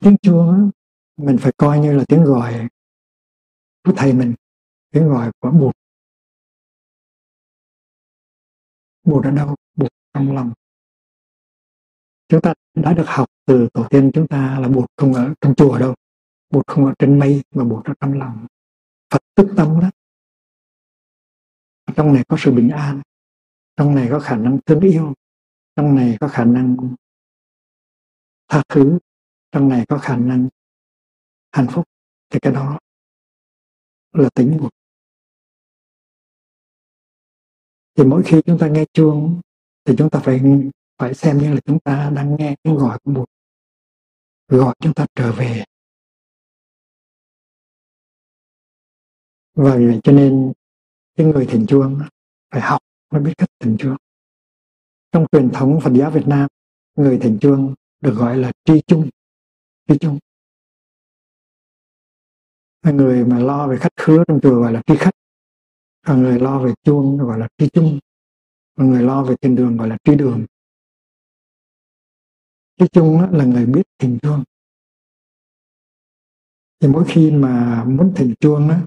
tiếng chuông mình phải coi như là tiếng gọi của thầy mình, tiếng gọi của bụt. Bụt ở đâu? Bụt trong lòng. Chúng ta đã được học từ tổ tiên chúng ta là bụt không ở trong chùa đâu. Bụt không ở trên mây, mà bụt ở trong lòng. Phật tức tâm đó. Trong này có sự bình an, trong này có khả năng thương yêu, trong này có khả năng tha thứ trong này có khả năng hạnh phúc thì cái đó là tính buộc. thì mỗi khi chúng ta nghe chuông thì chúng ta phải phải xem như là chúng ta đang nghe tiếng gọi của bụt gọi chúng ta trở về. Và vì vậy cho nên cái người thỉnh chuông phải học mới biết cách thỉnh chuông trong truyền thống Phật giáo Việt Nam, người thỉnh chuông được gọi là tri chung tri chung người mà lo về khách khứa trong chùa gọi là tri khách còn người lo về chuông gọi là tri chung còn người lo về thiền đường gọi là tri đường. Tri chung là người biết tình chuông. Thì mỗi khi mà muốn thỉnh chuông á,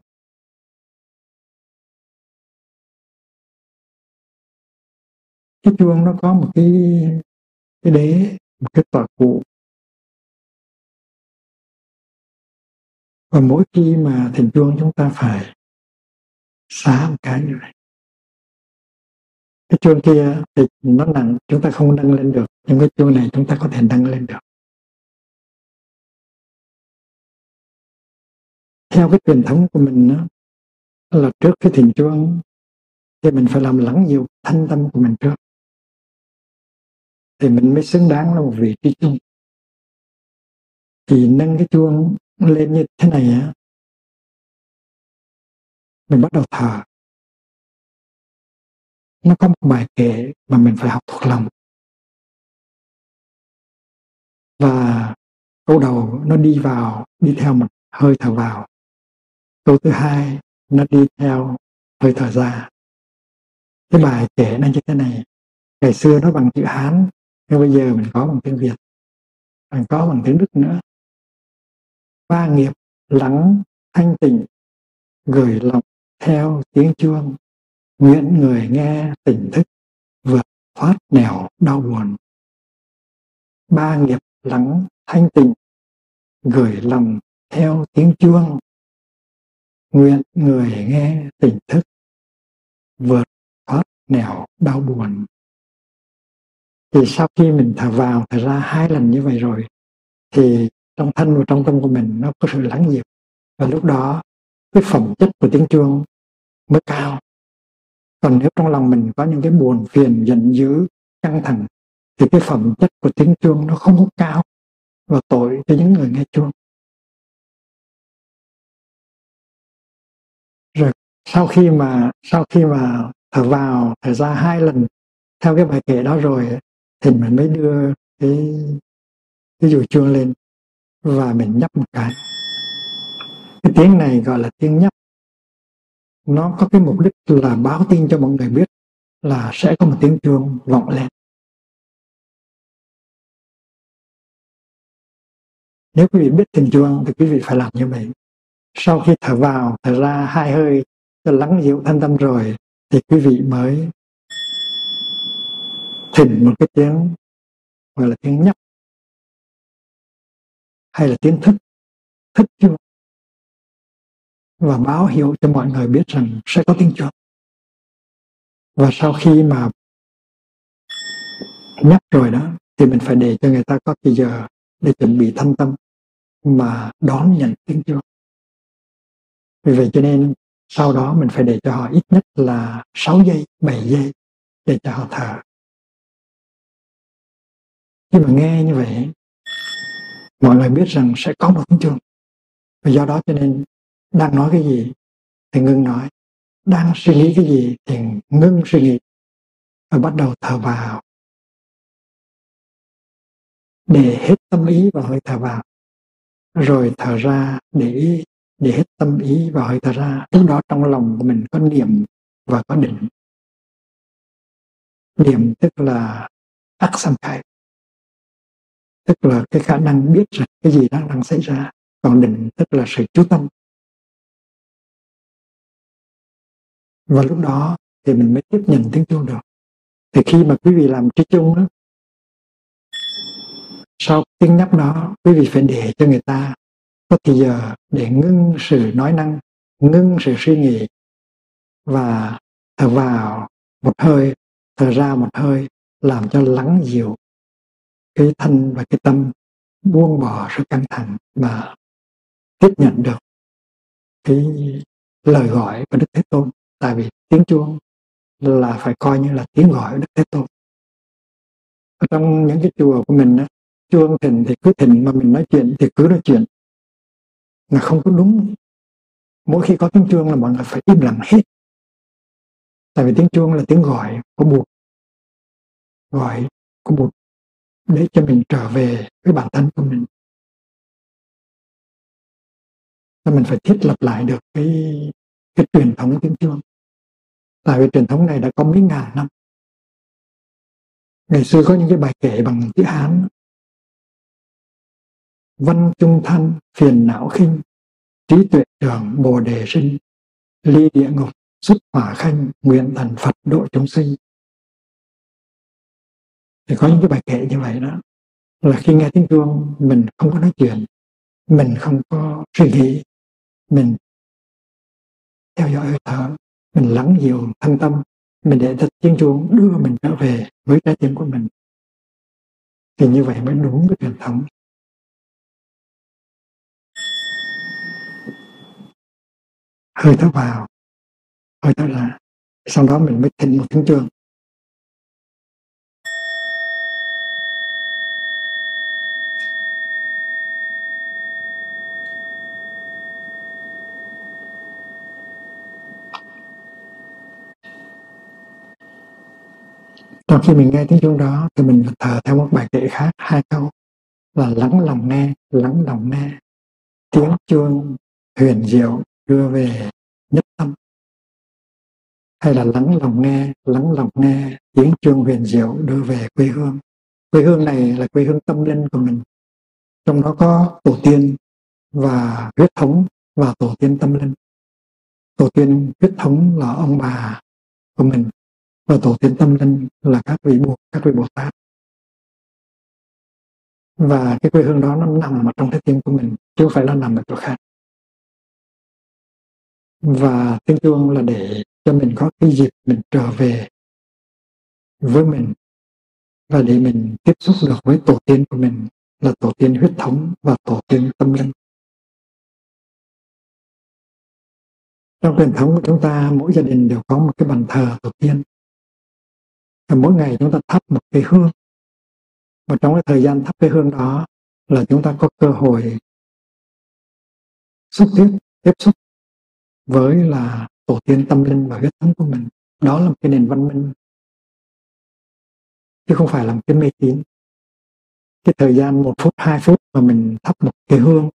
cái chuông nó có một cái cái đế một cái tòa cụ. Và mỗi khi mà thỉnh chuông chúng ta phải xá một cái như vậy. Cái chuông kia thì nó nặng chúng ta không nâng lên được. Nhưng cái chuông này chúng ta có thể nâng lên được. Theo cái truyền thống của mình đó, là trước cái thỉnh chuông thì mình phải làm lắng nhiều thanh tâm của mình trước. Thì mình mới xứng đáng là một vị trí chung. Thì nâng cái chuông lên như thế này á, mình bắt đầu thở. Nó có một bài kể mà mình phải học thuộc lòng. Và câu đầu nó đi vào, đi theo một hơi thở vào. Câu thứ hai nó đi theo hơi thở ra. Cái bài kể nó như thế này. Ngày xưa nó bằng chữ hán, nhưng bây giờ mình có bằng tiếng việt. Mình có bằng tiếng đức nữa ba nghiệp lắng thanh tịnh, gửi lòng theo tiếng chuông. Nguyện người nghe tỉnh thức, vượt thoát nẻo đau buồn. Ba nghiệp lắng thanh tịnh, gửi lòng theo tiếng chuông. Nguyện người nghe tỉnh thức, vượt thoát nẻo đau buồn. Thì sau khi mình thở vào, thở ra hai lần như vậy rồi, thì trong thân và trong tâm của mình nó có sự lắng dịu. Và lúc đó, cái phẩm chất của tiếng chuông mới cao. Còn nếu trong lòng mình có những cái buồn, phiền, giận dữ, căng thẳng, thì cái phẩm chất của tiếng chuông nó không có cao và tội cho những người nghe chuông. Rồi sau khi mà, sau khi mà thở vào, thở ra hai lần, theo cái bài kể đó rồi, thì mình mới đưa cái cái dùi chuông lên và mình nhấp một cái. Cái tiếng này gọi là tiếng nhấp. Nó có cái mục đích là báo tin cho mọi người biết là sẽ có một tiếng chuông vọng lên. Nếu quý vị biết tiếng chuông thì quý vị phải làm như vậy. Sau khi thở vào, thở ra hai hơi cho lắng dịu thân tâm rồi, thì quý vị mới thỉnh một cái tiếng gọi là tiếng nhấp hay là tiếng thức thức chuông và báo hiệu cho mọi người biết rằng sẽ có tiếng chuông và sau khi mà nhắc rồi đó thì mình phải để cho người ta có cái giờ để chuẩn bị thanh tâm mà đón nhận tiếng chuông vì vậy cho nên sau đó mình phải để cho họ ít nhất là 6 giây, 7 giây để cho họ thở. Khi mà nghe như vậy, mọi người biết rằng sẽ có một chương. Và do đó cho nên đang nói cái gì thì ngưng nói, đang suy nghĩ cái gì thì ngưng suy nghĩ. Và bắt đầu thở vào. Để hết tâm ý vào hơi thở vào. Rồi thở ra để để hết tâm ý vào hơi thở ra. Lúc đó trong lòng của mình có niệm và có định. Niệm tức là ác sam khai tức là cái khả năng biết rằng cái gì đang đang xảy ra. Còn định tức là sự chú tâm. Và lúc đó thì mình mới tiếp nhận tiếng chuông được. Thì khi mà quý vị làm trí chung đó, sau tiếng nhắc đó, quý vị phải để cho người ta có thì giờ để ngưng sự nói năng, ngưng sự suy nghĩ và thở vào một hơi, thở ra một hơi, làm cho lắng dịu cái thân và cái tâm buông bỏ sự căng thẳng và tiếp nhận được cái lời gọi của Đức Thế Tôn. Tại vì tiếng chuông là phải coi như là tiếng gọi của Đức Thế Tôn. Ở trong những cái chùa của mình á, chuông thỉnh thì cứ thỉnh mà mình nói chuyện thì cứ nói chuyện. Là không có đúng. Mỗi khi có tiếng chuông là mọi người phải im lặng hết. Tại vì tiếng chuông là tiếng gọi của buộc gọi của buộc để cho mình trở về với bản thân của mình. Là mình phải thiết lập lại được cái cái truyền thống tiếng chuông tại vì truyền thống này đã có mấy ngàn năm. Ngày xưa có những cái bài kể bằng chữ hán. Văn trung thanh phiền não khinh, trí tuệ trường bồ đề sinh, ly địa ngục xuất hỏa khanh, nguyện thần phật độ chúng sinh thì có những cái bài kệ như vậy đó. Là khi nghe tiếng chuông, mình không có nói chuyện, mình không có suy nghĩ, mình theo dõi hơi thở, mình lắng dịu thân tâm, mình để cho tiếng chuông đưa mình trở về với trái tim của mình. Thì như vậy mới đúng với truyền thống. Hơi thở vào, hơi thở ra sau đó mình mới thỉnh một tiếng chuông. Khi mình nghe tiếng chuông đó thì mình thờ theo một bài kệ khác, hai câu là lắng lòng nghe, lắng lòng nghe. Tiếng chuông huyền diệu đưa về nhất tâm. Hay là lắng lòng nghe, lắng lòng nghe, tiếng chuông huyền diệu đưa về quê hương. Quê hương này là quê hương tâm linh của mình. Trong đó có tổ tiên và huyết thống và tổ tiên tâm linh. Tổ tiên huyết thống là ông bà của mình và tổ tiên tâm linh là các vị bồ các vị bồ tát. Và cái quê hương đó nó nằm ở trong trái tim của mình, chứ không phải là nằm ở chỗ khác. Và tiếng chuông là để cho mình có cái dịp mình trở về với mình và để mình tiếp xúc được với tổ tiên của mình là tổ tiên huyết thống và tổ tiên tâm linh. Trong truyền thống của chúng ta, mỗi gia đình đều có một cái bàn thờ tổ tiên và mỗi ngày chúng ta thắp một cây hương. Và trong cái thời gian thắp cây hương đó là chúng ta có cơ hội xúc tiếp tiếp xúc với là tổ tiên tâm linh và huyết thống của mình. Đó là một cái nền văn minh. Chứ không phải là một cái mê tín. Cái thời gian một phút, hai phút mà mình thắp một cây hương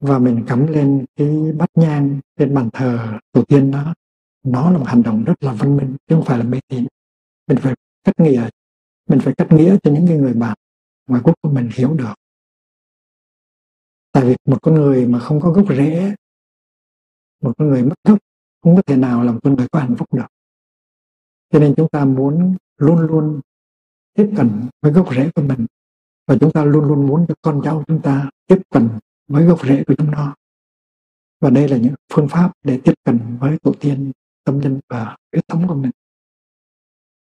và mình cắm lên cái bát nhang trên bàn thờ tổ tiên đó, nó là một hành động rất là văn minh, chứ không phải là mê tín mình phải cách nghĩa, mình phải cách nghĩa cho những người bạn ngoại quốc của mình hiểu được. Tại vì một con người mà không có gốc rễ, một con người mất gốc không có thể nào làm con người có hạnh phúc được. Cho nên chúng ta muốn luôn luôn tiếp cận với gốc rễ của mình và chúng ta luôn luôn muốn cho con cháu chúng ta tiếp cận với gốc rễ của chúng nó. Và đây là những phương pháp để tiếp cận với tổ tiên, tâm linh và huyết thống của mình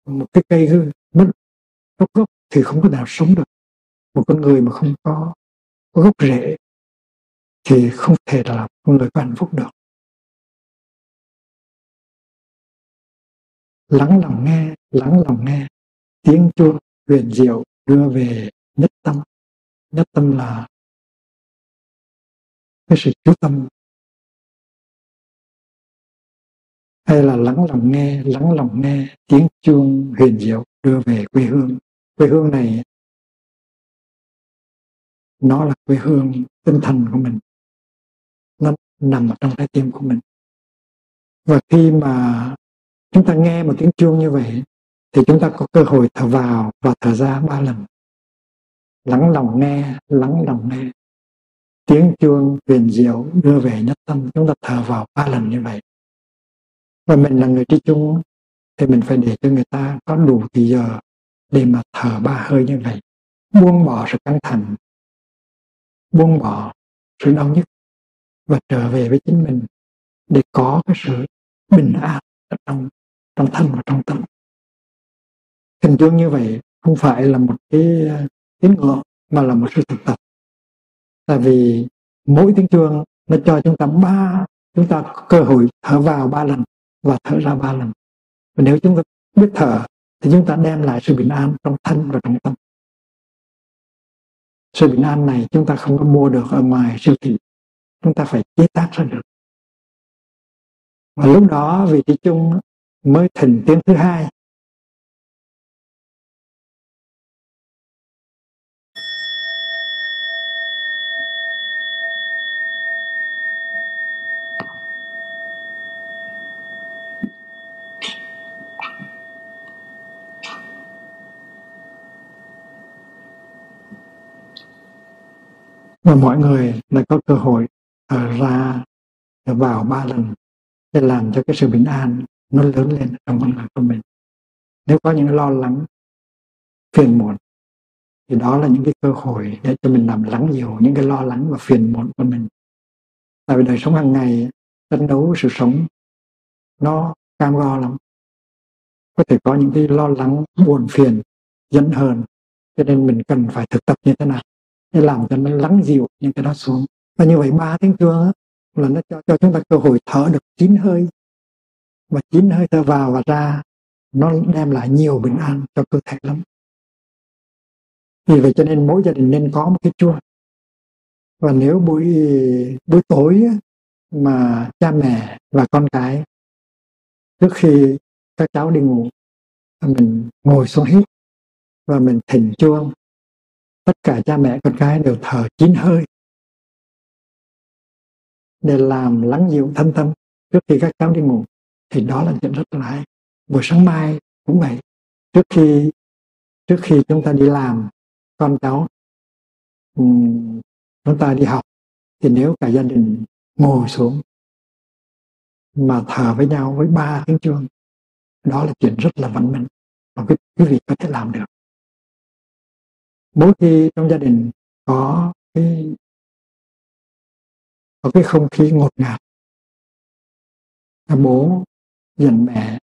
một cái cây mất gốc gốc thì không có nào sống được. Một con người mà không có, có gốc rễ thì không thể là con người có hạnh phúc được. Lắng lòng nghe lắng lòng nghe. Tiếng chuông huyền diệu đưa về nhất tâm. Nhất tâm là cái sự chú tâm hay là lắng lòng nghe, lắng lòng nghe tiếng chuông huyền diệu đưa về quê hương. Quê hương này, nó là quê hương tinh thần của mình. Nó nằm ở trong trái tim của mình. Và khi mà chúng ta nghe một tiếng chuông như vậy, thì chúng ta có cơ hội thở vào và thở ra ba lần. Lắng lòng nghe, lắng lòng nghe. Tiếng chuông huyền diệu đưa về nhất tâm, chúng ta thở vào ba lần như vậy và mình là người đi chung thì mình phải để cho người ta có đủ thời giờ để mà thở ba hơi như vậy. Buông bỏ sự căng thẳng, buông bỏ sự đau nhức và trở về với chính mình để có cái sự bình an trong trong thân và trong tâm. Hình dung như vậy không phải là một cái tín ngưỡng mà là một sự thực tập. Tại vì mỗi tiếng chuông nó cho chúng ta ba, chúng ta cơ hội thở vào ba lần và thở ra ba lần. Và nếu chúng ta biết thở, thì chúng ta đem lại sự bình an trong thân và trong tâm. Sự bình an này chúng ta không có mua được ở ngoài siêu thị. Chúng ta phải chế tác ra được. Và lúc đó vị trí chung mới thành tiếng thứ hai. Và mọi người lại có cơ hội ở ra vào ba lần để làm cho cái sự bình an nó lớn lên trong con người của mình. Nếu có những lo lắng, phiền muộn, thì đó là những cái cơ hội để cho mình làm lắng dịu những cái lo lắng và phiền muộn của mình. Tại vì đời sống hàng ngày, tranh đấu sự sống, nó cam go lắm. Có thể có những cái lo lắng, buồn phiền dẫn hờn, cho nên mình cần phải thực tập như thế nào? Để làm cho nó lắng dịu những cái đó xuống. Và như vậy ba tiếng chuông là nó cho, cho chúng ta cơ hội thở được chín hơi. Và chín hơi thở vào và ra nó đem lại nhiều bình an cho cơ thể lắm. Vì vậy cho nên mỗi gia đình nên có một cái chuông và nếu buổi buổi tối mà cha mẹ và con cái trước khi các cháu đi ngủ mình ngồi xuống hít và mình thỉnh chuông tất cả cha mẹ con cái đều thở chín hơi để làm lắng dịu thân tâm. Trước khi các cháu đi ngủ thì đó là chuyện rất là hay. Buổi sáng mai cũng vậy. Trước khi trước khi chúng ta đi làm con cháu chúng ta đi học thì nếu cả gia đình ngồi xuống mà thở với nhau với ba tiếng chuông đó là chuyện rất là văn minh và quý, quý vị có thể làm được mỗi khi trong gia đình có cái có cái không khí ngột ngạt bố giận mẹ,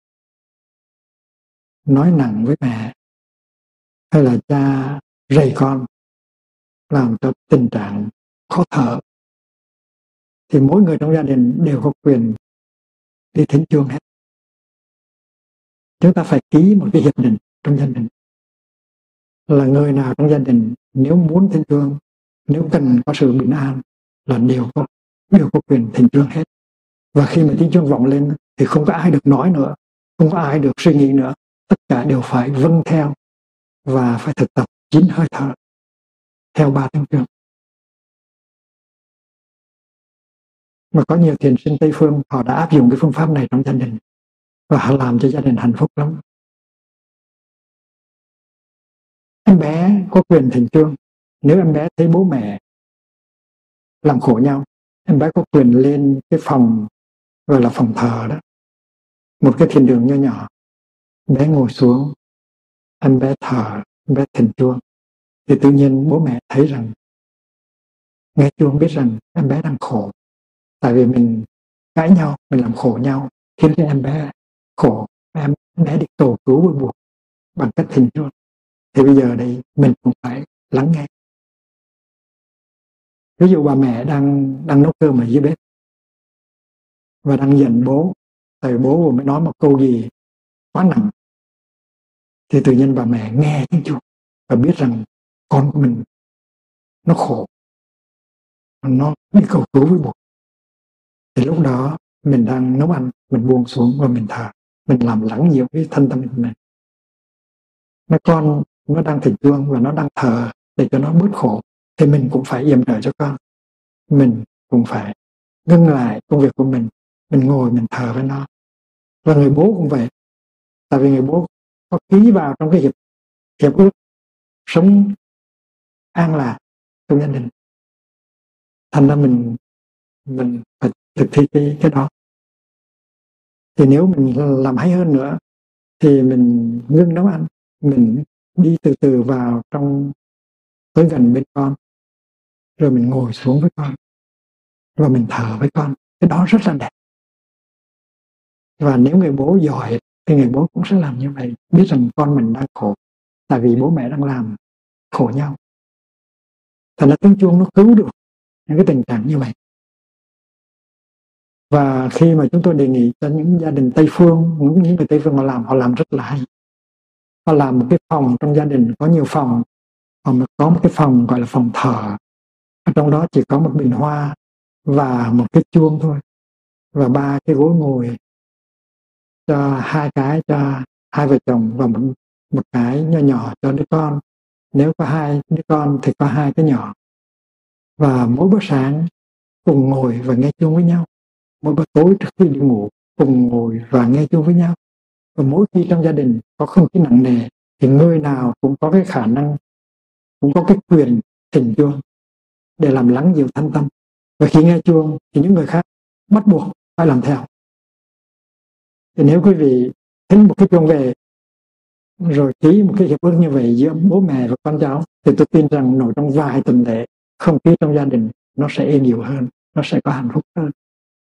nói nặng với mẹ, hay là cha rầy con, làm cho tình trạng khó thở, thì mỗi người trong gia đình đều có quyền đi thỉnh chuông hết. Chúng ta phải ký một cái hiệp định trong gia đình là người nào trong gia đình nếu muốn thịnh vượng nếu cần có sự bình an là đều có đều có quyền thịnh vượng hết. Và khi mà tiếng chuông vọng lên thì không có ai được nói nữa, không có ai được suy nghĩ nữa. Tất cả đều phải vâng theo và phải thực tập chín hơi thở theo ba tiếng chuông. Mà có nhiều thiền sinh tây phương họ đã áp dụng cái phương pháp này trong gia đình và họ làm cho gia đình hạnh phúc lắm. Em bé có quyền thành trương. Nếu em bé thấy bố mẹ làm khổ nhau, em bé có quyền lên cái phòng, gọi là phòng thờ đó. Một cái thiền đường nho nhỏ. Bé ngồi xuống, em bé thờ, em bé thỉnh chuông thì tự nhiên bố mẹ thấy rằng, nghe chuông biết rằng em bé đang khổ. Tại vì mình cãi nhau, mình làm khổ nhau, khiến cho em bé khổ. Em bé được cầu cứu vui buộc bằng cách thỉnh chuông thì bây giờ đây mình cũng phải lắng nghe. Ví dụ bà mẹ đang đang nấu cơm ở dưới bếp và đang giận bố, tại bố vừa mới nói một câu gì quá nặng, thì tự nhiên bà mẹ nghe tiếng chuông và biết rằng con của mình nó khổ, nó đi cầu cứu với bố. Thì lúc đó mình đang nấu ăn, mình buông xuống và mình thở mình làm lắng nhiều cái thân tâm của mình. Nó con nó đang thịnh dương và nó đang thở để cho nó bớt khổ. Thì mình cũng phải yểm trợ cho con. Mình cũng phải ngưng lại công việc của mình. Mình ngồi, mình thở với nó. Và người bố cũng vậy. Tại vì người bố có ký vào trong cái hiệp hiệp ước sống an lạc trong gia đình. Thành ra mình mình phải thực thi cái cái đó. Thì nếu mình làm hay hơn nữa, thì mình ngưng nấu ăn, mình đi từ từ vào trong, tới gần bên con. Rồi mình ngồi xuống với con. Và mình thở với con. Cái đó rất là đẹp. Và nếu người bố giỏi, thì người bố cũng sẽ làm như vậy. Biết rằng con mình đang khổ, tại vì bố mẹ đang làm khổ nhau. Thành ra tiếng chuông nó cứu được những cái tình trạng như vậy. Và khi mà chúng tôi đề nghị cho những gia đình tây phương, những người tây phương họ làm họ làm rất là hay nó làm một cái phòng trong gia đình có nhiều phòng. Họ có một cái phòng gọi là phòng thờ. Ở trong đó chỉ có một bình hoa và một cái chuông thôi và ba cái gối ngồi cho hai cái cho hai vợ chồng và một, một cái nhỏ nhỏ cho đứa con. Nếu có hai đứa con thì có hai cái nhỏ. Và mỗi buổi sáng cùng ngồi và nghe chuông với nhau. Mỗi buổi tối trước khi đi ngủ cùng ngồi và nghe chuông với nhau và mỗi khi trong gia đình có không khí nặng nề, thì người nào cũng có cái khả năng, cũng có cái quyền thỉnh chuông để làm lắng dịu thanh tâm. Và khi nghe chuông thì những người khác bắt buộc phải làm theo. Thì nếu quý vị thính một cái chuông về, rồi ký một cái hiệp ước như vậy giữa bố mẹ và con cháu, thì tôi tin rằng nổi trong vài tuần lễ, không khí trong gia đình nó sẽ êm dịu hơn, nó sẽ có hạnh phúc hơn.